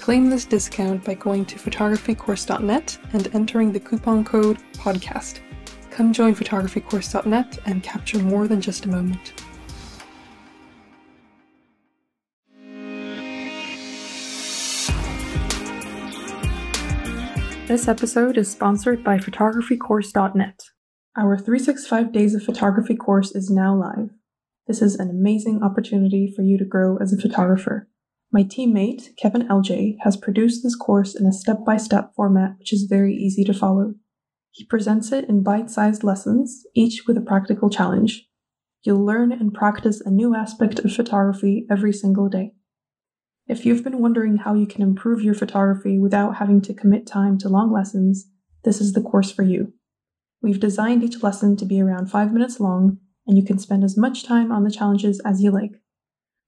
Claim this discount by going to photographycourse.net and entering the coupon code podcast. Come join photographycourse.net and capture more than just a moment. This episode is sponsored by photographycourse.net. Our 365 Days of Photography course is now live. This is an amazing opportunity for you to grow as a photographer. My teammate, Kevin LJ, has produced this course in a step by step format which is very easy to follow. He presents it in bite sized lessons, each with a practical challenge. You'll learn and practice a new aspect of photography every single day. If you've been wondering how you can improve your photography without having to commit time to long lessons, this is the course for you. We've designed each lesson to be around 5 minutes long, and you can spend as much time on the challenges as you like.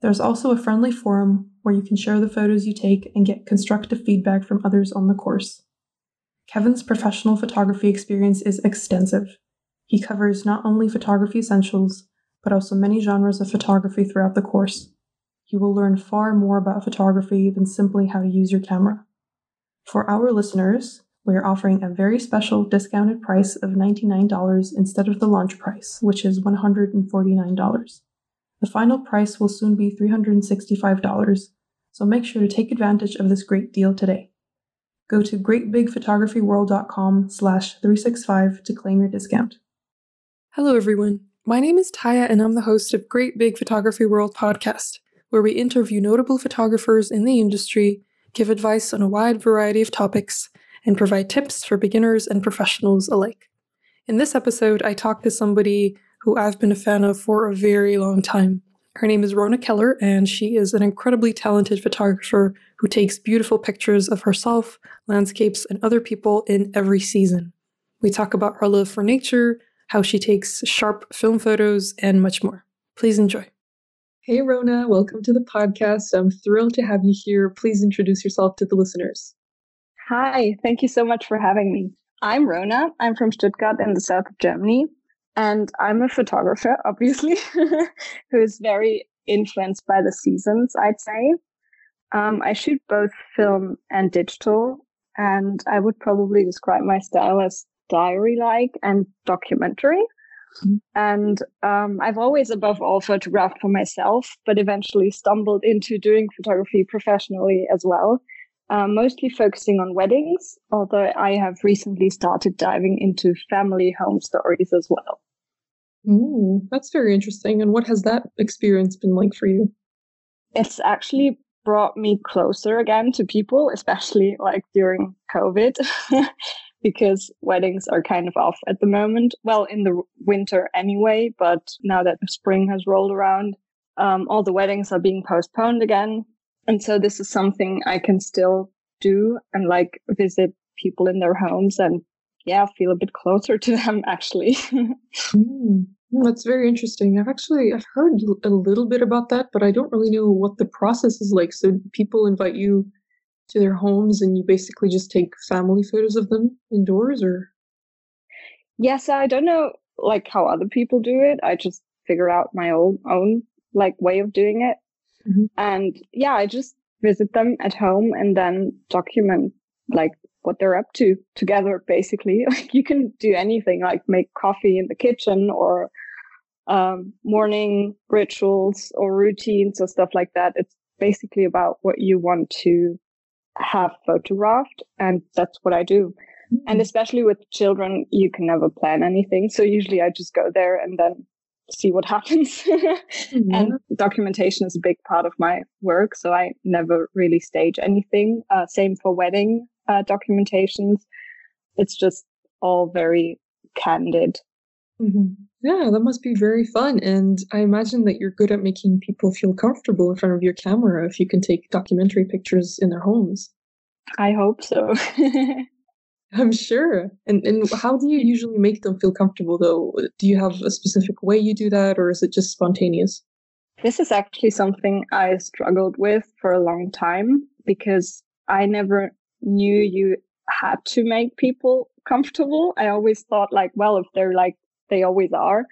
There's also a friendly forum where you can share the photos you take and get constructive feedback from others on the course. Kevin's professional photography experience is extensive. He covers not only photography essentials, but also many genres of photography throughout the course you will learn far more about photography than simply how to use your camera. For our listeners, we are offering a very special discounted price of $99 instead of the launch price, which is $149. The final price will soon be $365, so make sure to take advantage of this great deal today. Go to greatbigphotographyworld.com slash 365 to claim your discount. Hello, everyone. My name is Taya, and I'm the host of Great Big Photography World podcast where we interview notable photographers in the industry, give advice on a wide variety of topics, and provide tips for beginners and professionals alike. In this episode, I talked to somebody who I've been a fan of for a very long time. Her name is Rona Keller, and she is an incredibly talented photographer who takes beautiful pictures of herself, landscapes, and other people in every season. We talk about her love for nature, how she takes sharp film photos, and much more. Please enjoy. Hey, Rona, welcome to the podcast. I'm thrilled to have you here. Please introduce yourself to the listeners. Hi, thank you so much for having me. I'm Rona. I'm from Stuttgart in the south of Germany, and I'm a photographer, obviously, who is very influenced by the seasons, I'd say. Um, I shoot both film and digital, and I would probably describe my style as diary like and documentary. And um, I've always, above all, photographed for myself, but eventually stumbled into doing photography professionally as well, um, mostly focusing on weddings, although I have recently started diving into family home stories as well. Ooh, that's very interesting. And what has that experience been like for you? It's actually brought me closer again to people, especially like during COVID, because weddings are kind of off at the moment. Well, in the winter anyway, but now that spring has rolled around, um, all the weddings are being postponed again. And so this is something I can still do and like visit people in their homes and yeah, feel a bit closer to them actually. mm, that's very interesting. I've actually I've heard a little bit about that, but I don't really know what the process is like. So people invite you to their homes and you basically just take family photos of them indoors or yes i don't know like how other people do it i just figure out my own own like way of doing it. Mm-hmm. And yeah, I just visit them at home and then document like what they're up to together basically like you can do anything like make coffee in the kitchen or um, morning rituals or routines or stuff like that it's basically about what you want to have photographed and that's what i do mm-hmm. and especially with children you can never plan anything so usually i just go there and then see what happens. mm-hmm. And documentation is a big part of my work. So I never really stage anything. Uh, same for wedding uh, documentations. It's just all very candid. Mm-hmm. Yeah, that must be very fun. And I imagine that you're good at making people feel comfortable in front of your camera if you can take documentary pictures in their homes. I hope so. I'm sure. And and how do you usually make them feel comfortable though? Do you have a specific way you do that or is it just spontaneous? This is actually something I struggled with for a long time because I never knew you had to make people comfortable. I always thought like, well, if they're like they always are,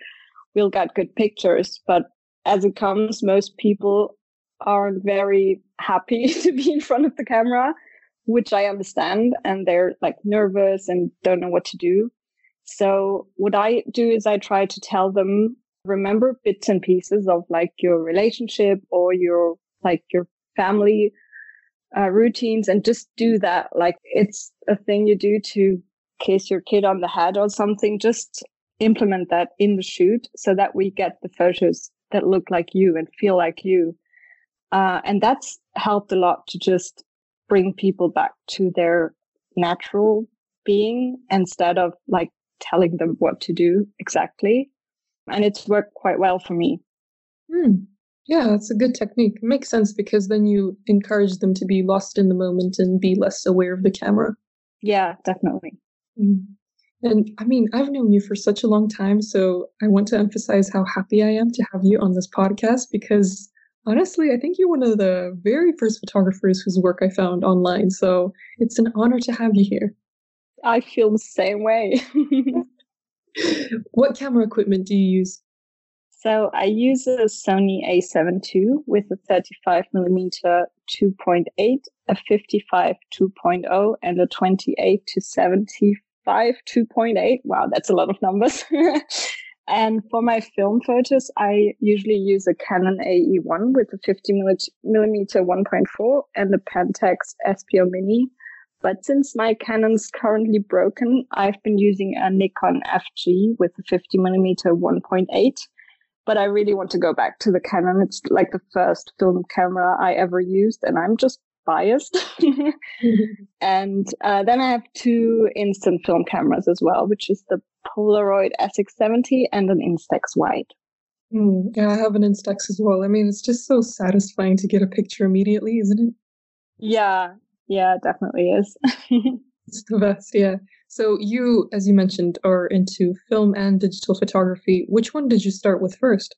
we'll get good pictures. But as it comes, most people aren't very happy to be in front of the camera which I understand, and they're like nervous and don't know what to do. So what I do is I try to tell them, remember bits and pieces of like your relationship or your like your family uh, routines and just do that. Like it's a thing you do to kiss your kid on the head or something. Just implement that in the shoot so that we get the photos that look like you and feel like you. Uh, and that's helped a lot to just bring people back to their natural being instead of like telling them what to do exactly. And it's worked quite well for me. Hmm. Yeah, that's a good technique. It makes sense because then you encourage them to be lost in the moment and be less aware of the camera. Yeah, definitely. Mm. And I mean, I've known you for such a long time, so I want to emphasize how happy I am to have you on this podcast because Honestly, I think you're one of the very first photographers whose work I found online. So it's an honor to have you here. I feel the same way. what camera equipment do you use? So I use a Sony a7 II with a 35 millimeter 2.8, a 55 2.0, and a 28 to 75 2.8. Wow, that's a lot of numbers. And for my film photos, I usually use a Canon AE1 with a 50 millimeter 1.4 and a Pentax Espio Mini. But since my Canon's currently broken, I've been using a Nikon FG with a 50 millimeter 1.8. But I really want to go back to the Canon. It's like the first film camera I ever used, and I'm just biased. and uh, then I have two instant film cameras as well, which is the Polaroid SX70 and an Instax wide. Mm, yeah, I have an Instax as well. I mean, it's just so satisfying to get a picture immediately, isn't it? Yeah, yeah, definitely is. it's the best, yeah. So you, as you mentioned, are into film and digital photography. Which one did you start with first?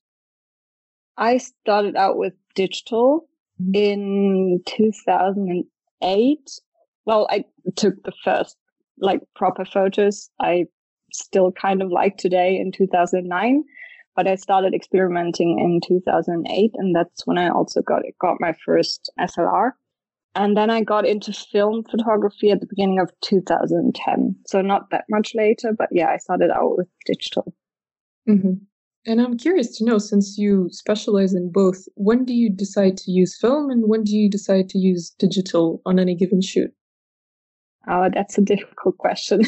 I started out with digital mm-hmm. in 2008. Well, I took the first like proper photos. I still kind of like today in 2009 but I started experimenting in 2008, and that's when I also got got my first SLR. And then I got into film photography at the beginning of 2010, so not that much later, but yeah, I started out with digital. Mm-hmm. And I'm curious to know, since you specialize in both, when do you decide to use film, and when do you decide to use digital on any given shoot? Oh, that's a difficult question.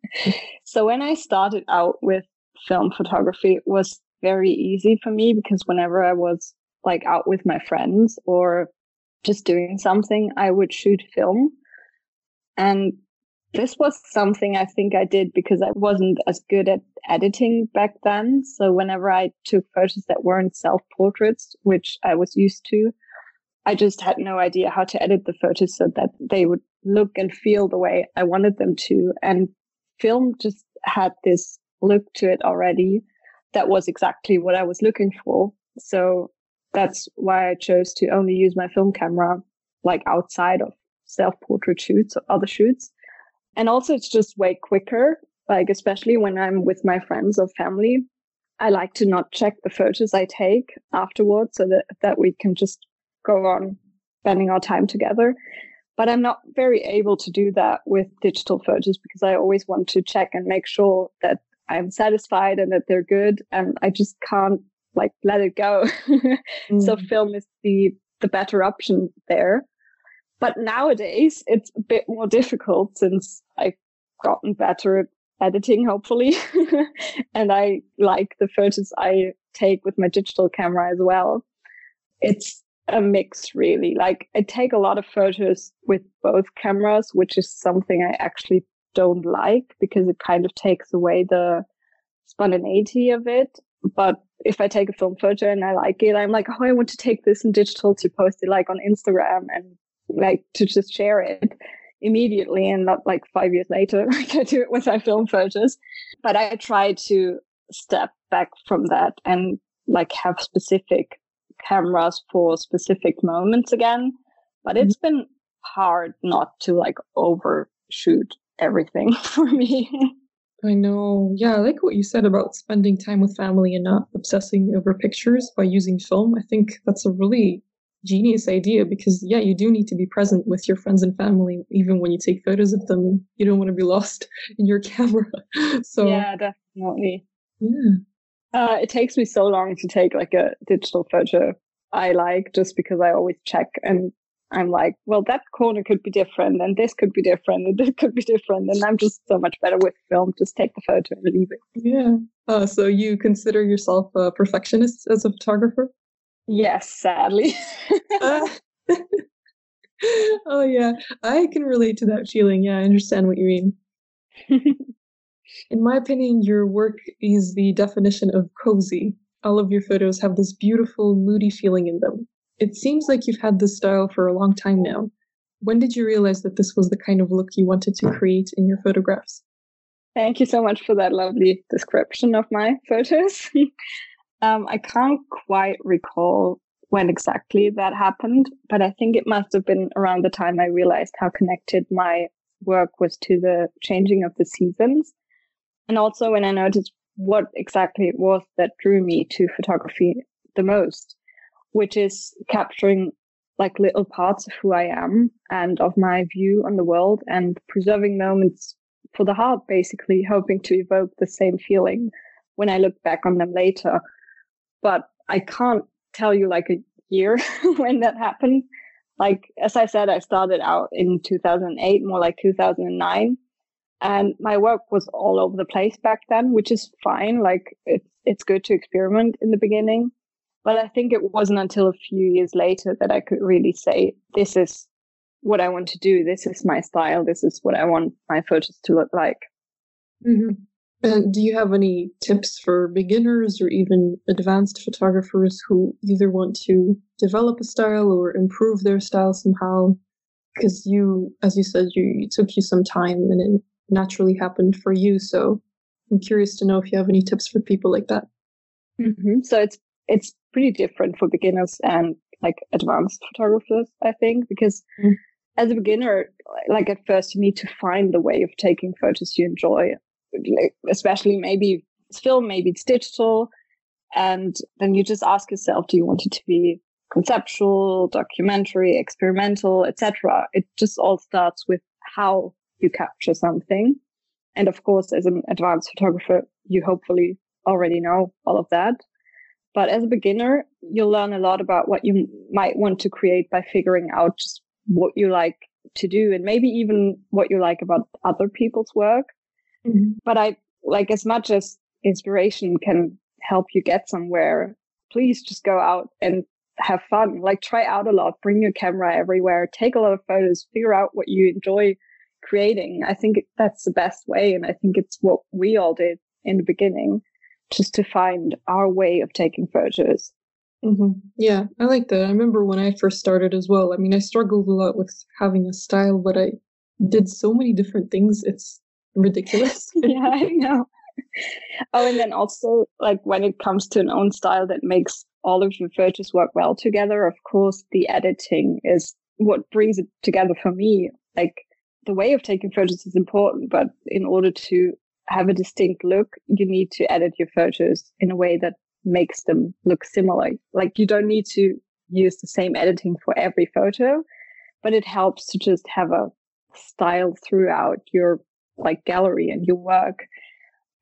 so when I started out with film photography, it was very easy for me because whenever I was like out with my friends or just doing something, I would shoot film. And this was something I think I did because I wasn't as good at editing back then. So whenever I took photos that weren't self portraits, which I was used to, I just had no idea how to edit the photos so that they would look and feel the way I wanted them to. And film just had this look to it already that was exactly what I was looking for. So that's why I chose to only use my film camera like outside of self portrait shoots or other shoots. And also it's just way quicker, like especially when I'm with my friends or family. I like to not check the photos I take afterwards so that, that we can just go on spending our time together. But I'm not very able to do that with digital photos because I always want to check and make sure that I'm satisfied and that they're good. And I just can't like let it go. mm. So film is the the better option there. But nowadays it's a bit more difficult since I've gotten better at editing, hopefully. and I like the photos I take with my digital camera as well. It's a mix, really. Like I take a lot of photos with both cameras, which is something I actually don't like because it kind of takes away the spontaneity of it. But if I take a film photo and I like it, I'm like, oh, I want to take this in digital to post it like on Instagram and like to just share it immediately and not like five years later like I do it with my film photos. But I try to step back from that and like have specific cameras for specific moments again. But it's mm-hmm. been hard not to like overshoot everything for me. I know. Yeah, I like what you said about spending time with family and not obsessing over pictures by using film. I think that's a really genius idea because yeah, you do need to be present with your friends and family even when you take photos of them. You don't want to be lost in your camera. so Yeah, definitely. Yeah. Uh, it takes me so long to take like a digital photo I like just because I always check and I'm like, well, that corner could be different and this could be different and this could be different. And I'm just so much better with film. Just take the photo and leave it. Yeah. Uh, so you consider yourself a perfectionist as a photographer? Yes, sadly. uh, oh, yeah. I can relate to that feeling. Yeah, I understand what you mean. In my opinion, your work is the definition of cozy. All of your photos have this beautiful, moody feeling in them. It seems like you've had this style for a long time now. When did you realize that this was the kind of look you wanted to create in your photographs? Thank you so much for that lovely description of my photos. um, I can't quite recall when exactly that happened, but I think it must have been around the time I realized how connected my work was to the changing of the seasons. And also when I noticed what exactly it was that drew me to photography the most which is capturing like little parts of who I am and of my view on the world and preserving moments for the heart, basically hoping to evoke the same feeling when I look back on them later. But I can't tell you like a year when that happened. Like, as I said, I started out in 2008, more like 2009. And my work was all over the place back then, which is fine. Like, it's, it's good to experiment in the beginning. But I think it wasn't until a few years later that I could really say, this is what I want to do. This is my style. This is what I want my photos to look like. Mm-hmm. And do you have any tips for beginners or even advanced photographers who either want to develop a style or improve their style somehow? Because you, as you said, you it took you some time and it naturally happened for you. So I'm curious to know if you have any tips for people like that. Mm-hmm. So it's it's pretty different for beginners and like advanced photographers, I think, because mm. as a beginner, like at first you need to find the way of taking photos you enjoy, especially maybe it's film, maybe it's digital. And then you just ask yourself, do you want it to be conceptual, documentary, experimental, etc.? It just all starts with how you capture something. And of course, as an advanced photographer, you hopefully already know all of that. But as a beginner, you'll learn a lot about what you might want to create by figuring out just what you like to do and maybe even what you like about other people's work. Mm-hmm. But I like as much as inspiration can help you get somewhere, please just go out and have fun. Like try out a lot, bring your camera everywhere, take a lot of photos, figure out what you enjoy creating. I think that's the best way. And I think it's what we all did in the beginning just to find our way of taking photos. Mm-hmm. Yeah, I like that. I remember when I first started as well. I mean, I struggled a lot with having a style, but I did so many different things. It's ridiculous. yeah, I know. Oh, and then also, like, when it comes to an own style that makes all of your photos work well together, of course, the editing is what brings it together for me. Like, the way of taking photos is important, but in order to have a distinct look, you need to edit your photos in a way that makes them look similar. Like you don't need to use the same editing for every photo, but it helps to just have a style throughout your like gallery and your work.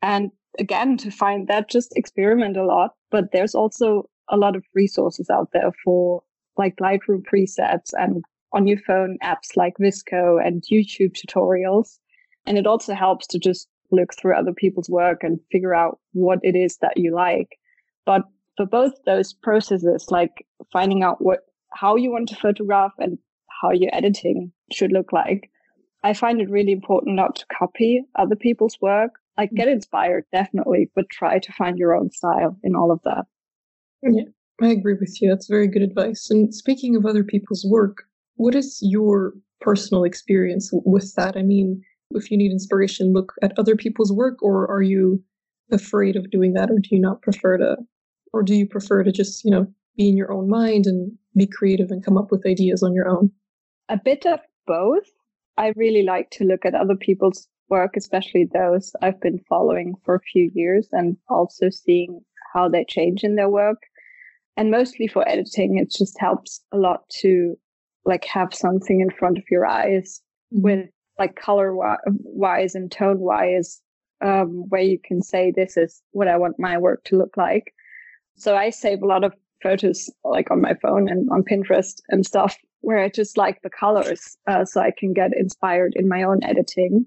And again, to find that, just experiment a lot. But there's also a lot of resources out there for like Lightroom presets and on your phone apps like VSCO and YouTube tutorials. And it also helps to just look through other people's work and figure out what it is that you like. But for both those processes, like finding out what, how you want to photograph and how your editing should look like, I find it really important not to copy other people's work. Like get inspired, definitely, but try to find your own style in all of that. Yeah, I agree with you. That's very good advice. And speaking of other people's work, what is your personal experience with that? I mean, if you need inspiration, look at other people's work, or are you afraid of doing that, or do you not prefer to, or do you prefer to just, you know, be in your own mind and be creative and come up with ideas on your own? A bit of both. I really like to look at other people's work, especially those I've been following for a few years and also seeing how they change in their work. And mostly for editing, it just helps a lot to like have something in front of your eyes mm-hmm. with like color wise and tone wise, um, where you can say, this is what I want my work to look like. So I save a lot of photos like on my phone and on Pinterest and stuff where I just like the colors uh, so I can get inspired in my own editing.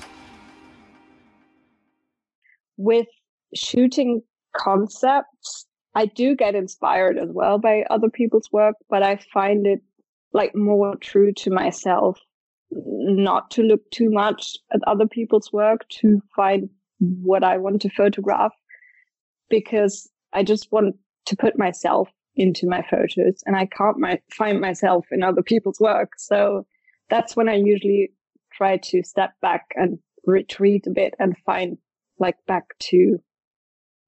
with shooting concepts, I do get inspired as well by other people's work, but I find it like more true to myself not to look too much at other people's work to find what I want to photograph because I just want to put myself into my photos and I can't my, find myself in other people's work. So that's when I usually try to step back and retreat a bit and find like back to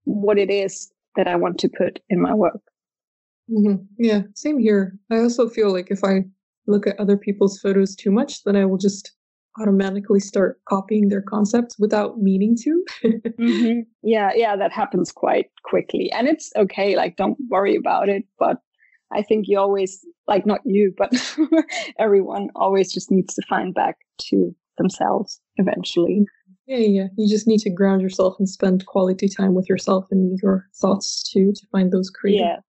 what it is that I want to put in my work. Mm-hmm. Yeah, same here. I also feel like if I look at other people's photos too much, then I will just automatically start copying their concepts without meaning to. mm-hmm. Yeah, yeah, that happens quite quickly. And it's okay, like, don't worry about it. But I think you always, like, not you, but everyone always just needs to find back to themselves eventually. Yeah, yeah. You just need to ground yourself and spend quality time with yourself and your thoughts too to find those creative.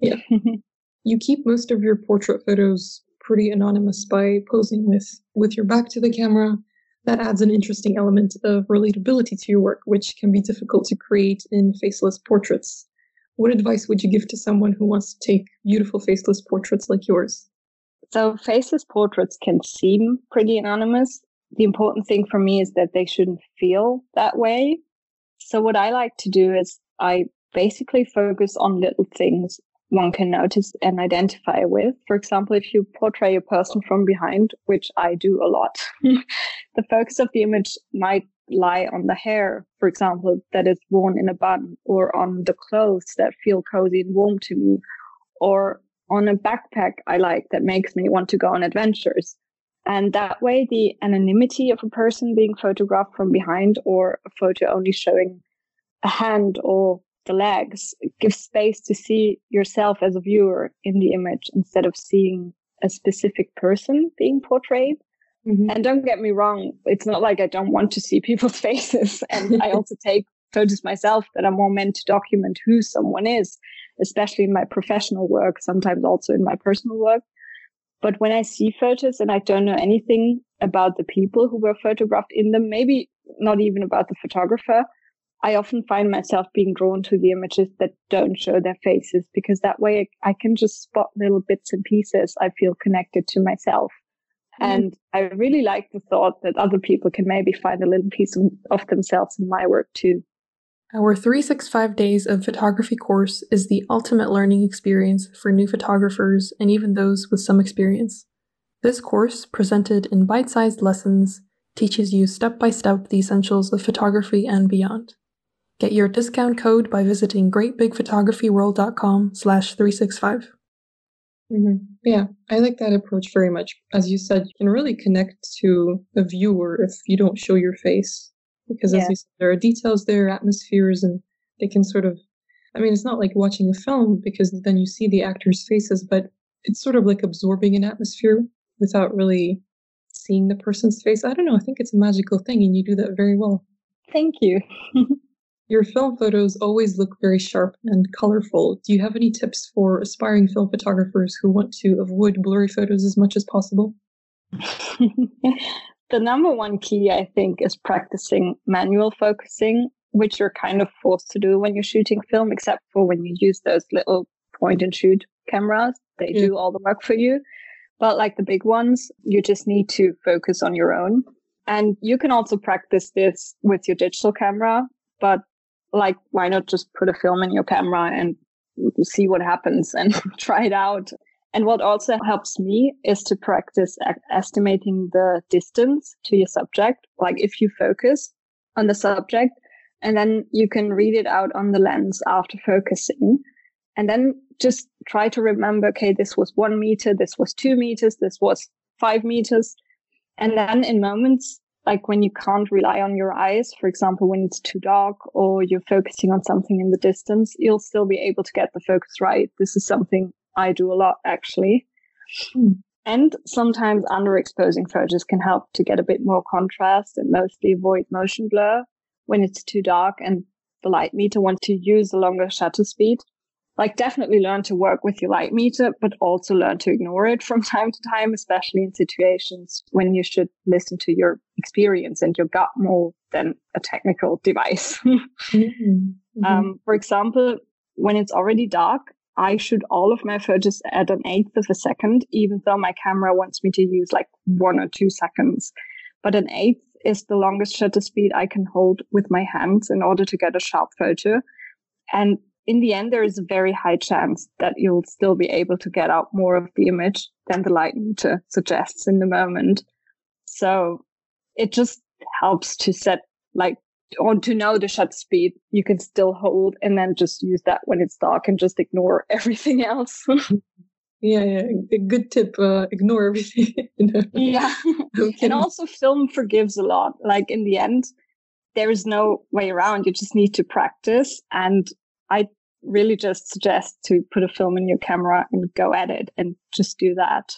Yeah. Yeah. you keep most of your portrait photos pretty anonymous by posing with with your back to the camera. That adds an interesting element of relatability to your work, which can be difficult to create in faceless portraits. What advice would you give to someone who wants to take beautiful faceless portraits like yours? So, faceless portraits can seem pretty anonymous, the important thing for me is that they shouldn't feel that way. So what I like to do is I basically focus on little things one can notice and identify with. For example, if you portray a person from behind, which I do a lot, the focus of the image might lie on the hair, for example, that is worn in a bun, or on the clothes that feel cozy and warm to me, or on a backpack I like that makes me want to go on adventures. And that way, the anonymity of a person being photographed from behind or a photo only showing a hand or the legs gives space to see yourself as a viewer in the image instead of seeing a specific person being portrayed. Mm-hmm. And don't get me wrong, it's not like I don't want to see people's faces. And I also take photos myself that are more meant to document who someone is, especially in my professional work, sometimes also in my personal work. But when I see photos and I don't know anything about the people who were photographed in them, maybe not even about the photographer, I often find myself being drawn to the images that don't show their faces because that way I can just spot little bits and pieces. I feel connected to myself. Mm. And I really like the thought that other people can maybe find a little piece of themselves in my work too. Our 365 Days of Photography course is the ultimate learning experience for new photographers and even those with some experience. This course, presented in bite sized lessons, teaches you step by step the essentials of photography and beyond. Get your discount code by visiting greatbigphotographyworld.com slash 365. Mm-hmm. Yeah, I like that approach very much. As you said, you can really connect to a viewer if you don't show your face. Because yeah. as you said, there are details there, atmospheres, and they can sort of, I mean, it's not like watching a film because then you see the actors' faces, but it's sort of like absorbing an atmosphere without really seeing the person's face. I don't know. I think it's a magical thing, and you do that very well. Thank you. Your film photos always look very sharp and colorful. Do you have any tips for aspiring film photographers who want to avoid blurry photos as much as possible? the number one key, I think, is practicing manual focusing, which you're kind of forced to do when you're shooting film, except for when you use those little point and shoot cameras. They yeah. do all the work for you. But like the big ones, you just need to focus on your own. And you can also practice this with your digital camera, but like why not just put a film in your camera and see what happens and try it out and what also helps me is to practice estimating the distance to your subject like if you focus on the subject and then you can read it out on the lens after focusing and then just try to remember okay this was one meter this was two meters this was five meters and then in moments like when you can't rely on your eyes, for example, when it's too dark or you're focusing on something in the distance, you'll still be able to get the focus right. This is something I do a lot actually. Mm. And sometimes underexposing photos can help to get a bit more contrast and mostly avoid motion blur when it's too dark and the light meter wants to use a longer shutter speed like definitely learn to work with your light meter, but also learn to ignore it from time to time, especially in situations when you should listen to your experience and your gut more than a technical device. mm-hmm. Mm-hmm. Um, for example, when it's already dark, I shoot all of my photos at an eighth of a second, even though my camera wants me to use like one or two seconds. But an eighth is the longest shutter speed I can hold with my hands in order to get a sharp photo. And in the end, there is a very high chance that you'll still be able to get out more of the image than the light meter suggests in the moment. So it just helps to set like or to know the shutter speed you can still hold and then just use that when it's dark and just ignore everything else. yeah, yeah, a good tip. Uh, ignore everything. Yeah, and also film forgives a lot. Like in the end, there is no way around. You just need to practice and I really just suggest to put a film in your camera and go at it and just do that.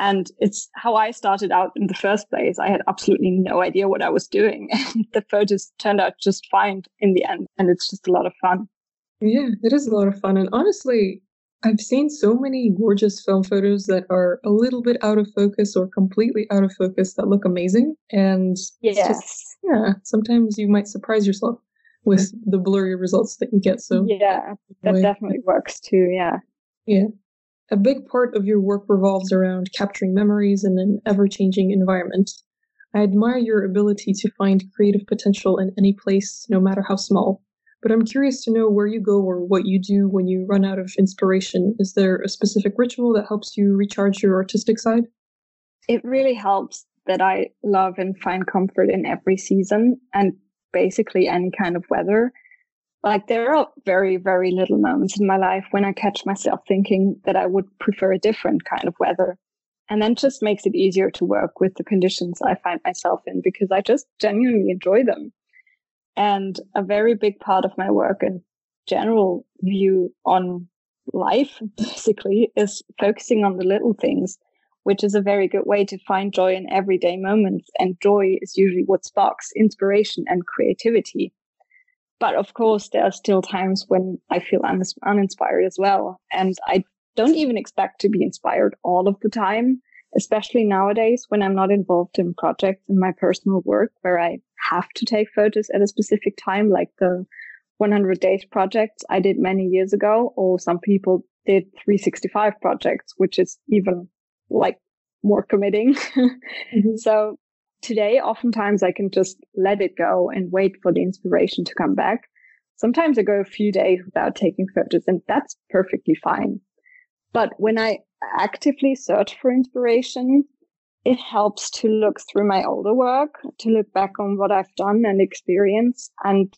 And it's how I started out in the first place. I had absolutely no idea what I was doing. And the photos turned out just fine in the end. And it's just a lot of fun. Yeah, it is a lot of fun. And honestly, I've seen so many gorgeous film photos that are a little bit out of focus or completely out of focus that look amazing. And yes. Just, yeah, sometimes you might surprise yourself with the blurry results that you get. So yeah, that definitely works too. Yeah. Yeah. A big part of your work revolves around capturing memories in an ever changing environment. I admire your ability to find creative potential in any place, no matter how small. But I'm curious to know where you go or what you do when you run out of inspiration. Is there a specific ritual that helps you recharge your artistic side? It really helps that I love and find comfort in every season. And basically any kind of weather. Like there are very, very little moments in my life when I catch myself thinking that I would prefer a different kind of weather. And then just makes it easier to work with the conditions I find myself in because I just genuinely enjoy them. And a very big part of my work and general view on life basically is focusing on the little things which is a very good way to find joy in everyday moments. And joy is usually what sparks inspiration and creativity. But of course, there are still times when I feel un- uninspired as well. And I don't even expect to be inspired all of the time, especially nowadays when I'm not involved in projects in my personal work where I have to take photos at a specific time, like the 100 days projects I did many years ago, or some people did 365 projects, which is even like more committing. mm-hmm. So today, oftentimes I can just let it go and wait for the inspiration to come back. Sometimes I go a few days without taking photos and that's perfectly fine. But when I actively search for inspiration, it helps to look through my older work, to look back on what I've done and experienced and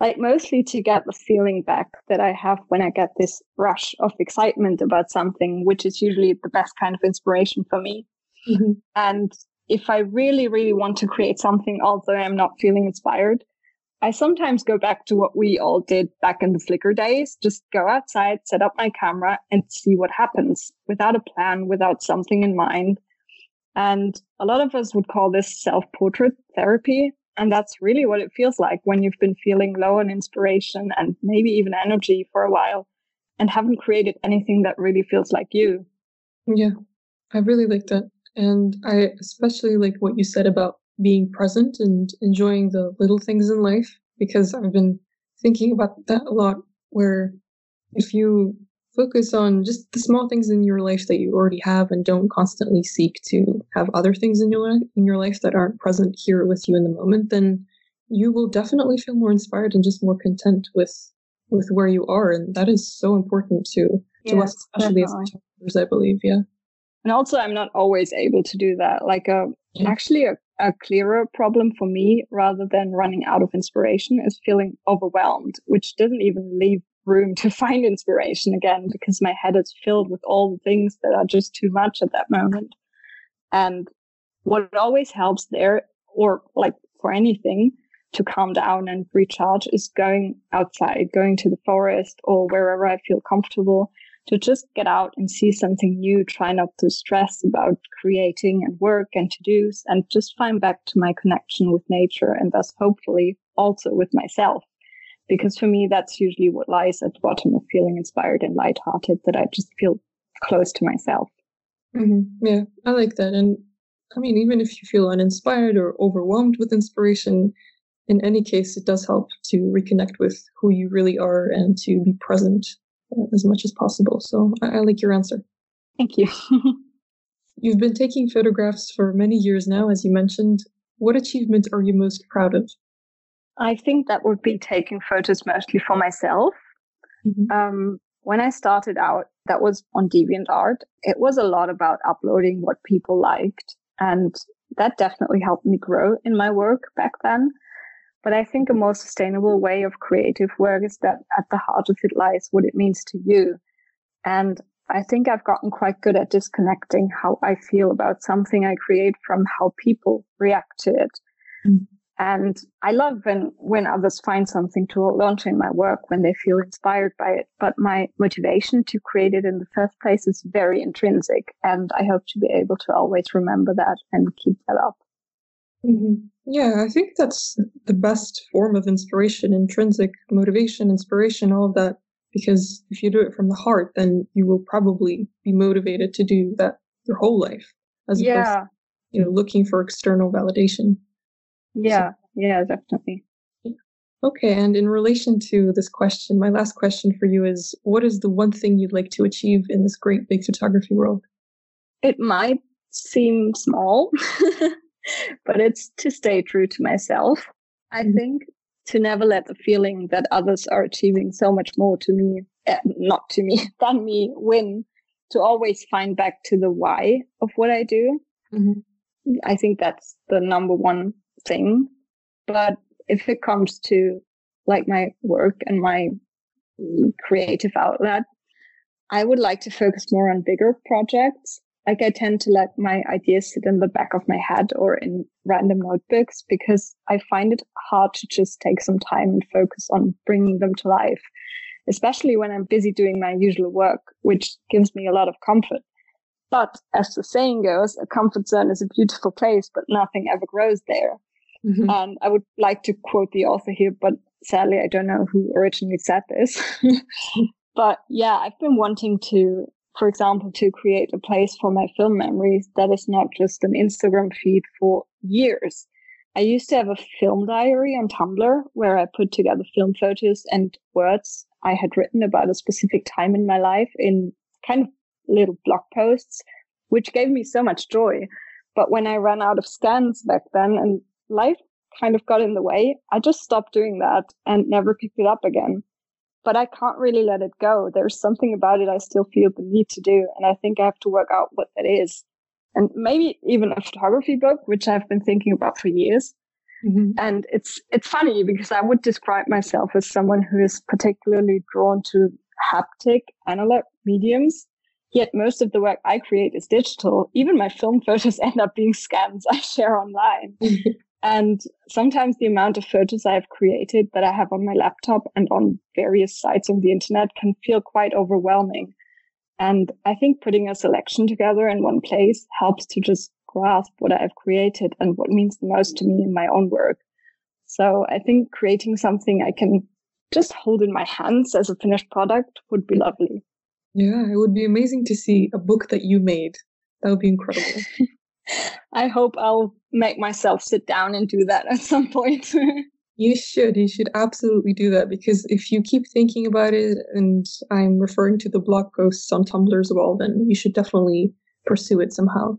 like mostly to get the feeling back that I have when I get this rush of excitement about something, which is usually the best kind of inspiration for me. Mm-hmm. And if I really, really want to create something, although I'm not feeling inspired, I sometimes go back to what we all did back in the Flickr days. Just go outside, set up my camera and see what happens without a plan, without something in mind. And a lot of us would call this self portrait therapy. And that's really what it feels like when you've been feeling low on inspiration and maybe even energy for a while and haven't created anything that really feels like you. Yeah, I really like that. And I especially like what you said about being present and enjoying the little things in life because I've been thinking about that a lot. Where if you focus on just the small things in your life that you already have and don't constantly seek to have other things in your life in your life that aren't present here with you in the moment then you will definitely feel more inspired and just more content with with where you are and that is so important to to us especially definitely. as photographers i believe yeah and also i'm not always able to do that like a uh, yeah. actually a, a clearer problem for me rather than running out of inspiration is feeling overwhelmed which doesn't even leave room to find inspiration again because my head is filled with all the things that are just too much at that moment. And what always helps there, or like for anything, to calm down and recharge is going outside, going to the forest or wherever I feel comfortable to just get out and see something new, try not to stress about creating and work and to dos and just find back to my connection with nature and thus hopefully also with myself. Because for me that's usually what lies at the bottom of feeling inspired and lighthearted that i just feel close to myself. Mm-hmm. yeah i like that. And i mean even if you feel uninspired or overwhelmed with inspiration in any case it does help to reconnect with who you really are and to be present as much as possible so I, I like your answer thank you you've been taking photographs for many years now as you mentioned what achievement are you most proud of I think that would be taking photos mostly for myself. Mm-hmm. Um, when I started out, that was on DeviantArt. It was a lot about uploading what people liked. And that definitely helped me grow in my work back then. But I think a more sustainable way of creative work is that at the heart of it lies what it means to you. And I think I've gotten quite good at disconnecting how I feel about something I create from how people react to it. Mm-hmm. And I love when, when others find something to launch in my work, when they feel inspired by it. But my motivation to create it in the first place is very intrinsic. And I hope to be able to always remember that and keep that up. Mm-hmm. Yeah, I think that's the best form of inspiration, intrinsic motivation, inspiration, all of that. Because if you do it from the heart, then you will probably be motivated to do that your whole life, as yeah. opposed to, you know, looking for external validation. Yeah, so, yeah, definitely. Okay, and in relation to this question, my last question for you is what is the one thing you'd like to achieve in this great big photography world? It might seem small, but it's to stay true to myself. I mm-hmm. think to never let the feeling that others are achieving so much more to me, uh, not to me, than me win, to always find back to the why of what I do. Mm-hmm. I think that's the number one thing. But if it comes to like my work and my creative outlet, I would like to focus more on bigger projects. Like I tend to let my ideas sit in the back of my head or in random notebooks because I find it hard to just take some time and focus on bringing them to life, especially when I'm busy doing my usual work, which gives me a lot of comfort. But as the saying goes, a comfort zone is a beautiful place, but nothing ever grows there. Mm-hmm. And I would like to quote the author here, but sadly, I don't know who originally said this. but yeah, I've been wanting to, for example, to create a place for my film memories that is not just an Instagram feed for years. I used to have a film diary on Tumblr where I put together film photos and words I had written about a specific time in my life in kind of little blog posts, which gave me so much joy. But when I ran out of scans back then and life kind of got in the way, I just stopped doing that and never picked it up again. But I can't really let it go. There's something about it I still feel the need to do. And I think I have to work out what that is. And maybe even a photography book, which I've been thinking about for years. Mm-hmm. And it's it's funny because I would describe myself as someone who is particularly drawn to haptic analog mediums. Yet most of the work I create is digital. Even my film photos end up being scans I share online. and sometimes the amount of photos I've created that I have on my laptop and on various sites on the internet can feel quite overwhelming. And I think putting a selection together in one place helps to just grasp what I've created and what means the most to me in my own work. So I think creating something I can just hold in my hands as a finished product would be lovely. Yeah, it would be amazing to see a book that you made. That would be incredible. I hope I'll make myself sit down and do that at some point. you should. You should absolutely do that because if you keep thinking about it, and I'm referring to the blog posts on Tumblr as well, then you should definitely pursue it somehow.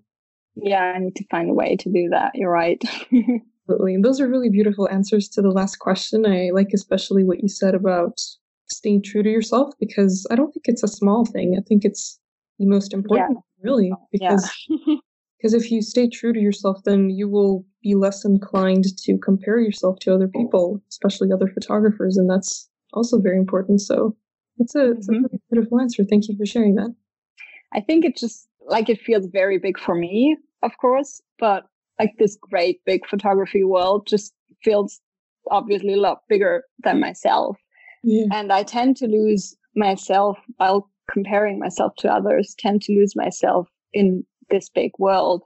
Yeah, I need to find a way to do that. You're right. Absolutely. And those are really beautiful answers to the last question. I like especially what you said about staying true to yourself because I don't think it's a small thing. I think it's the most important, yeah. really, because yeah. because if you stay true to yourself, then you will be less inclined to compare yourself to other people, especially other photographers, and that's also very important. So it's a, it's mm-hmm. a beautiful answer. Thank you for sharing that. I think it just like it feels very big for me, of course, but like this great big photography world just feels obviously a lot bigger than myself. Yeah. And I tend to lose myself while comparing myself to others, tend to lose myself in this big world.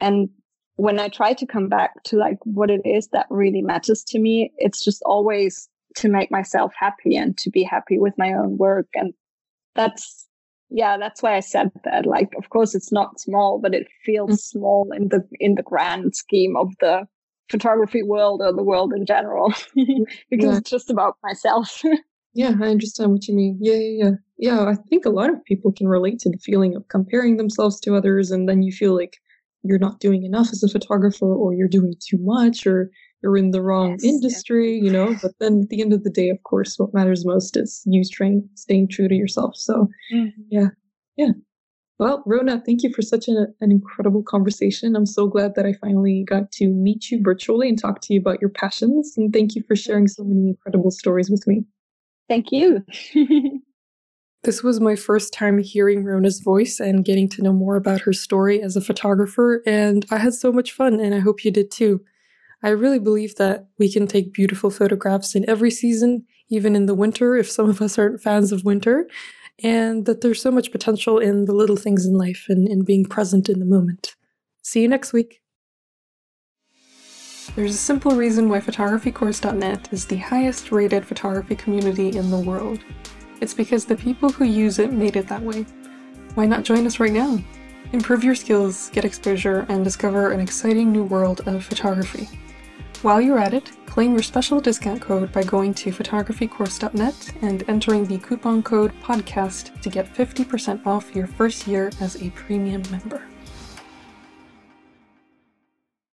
And when I try to come back to like what it is that really matters to me, it's just always to make myself happy and to be happy with my own work. And that's, yeah, that's why I said that. Like, of course, it's not small, but it feels mm-hmm. small in the, in the grand scheme of the photography world or the world in general because yeah. it's just about myself. yeah, I understand what you mean. Yeah, yeah, yeah. Yeah, I think a lot of people can relate to the feeling of comparing themselves to others and then you feel like you're not doing enough as a photographer or you're doing too much or you're in the wrong yes, industry, yeah. you know. But then at the end of the day, of course, what matters most is you staying staying true to yourself. So mm-hmm. yeah. Yeah. Well, Rona, thank you for such a, an incredible conversation. I'm so glad that I finally got to meet you virtually and talk to you about your passions. And thank you for sharing so many incredible stories with me. Thank you. this was my first time hearing Rona's voice and getting to know more about her story as a photographer, and I had so much fun, and I hope you did too. I really believe that we can take beautiful photographs in every season, even in the winter if some of us aren't fans of winter and that there's so much potential in the little things in life and in being present in the moment. See you next week. There's a simple reason why photographycourse.net is the highest rated photography community in the world. It's because the people who use it made it that way. Why not join us right now? Improve your skills, get exposure, and discover an exciting new world of photography. While you're at it, claim your special discount code by going to photographycourse.net and entering the coupon code PODCAST to get 50% off your first year as a premium member.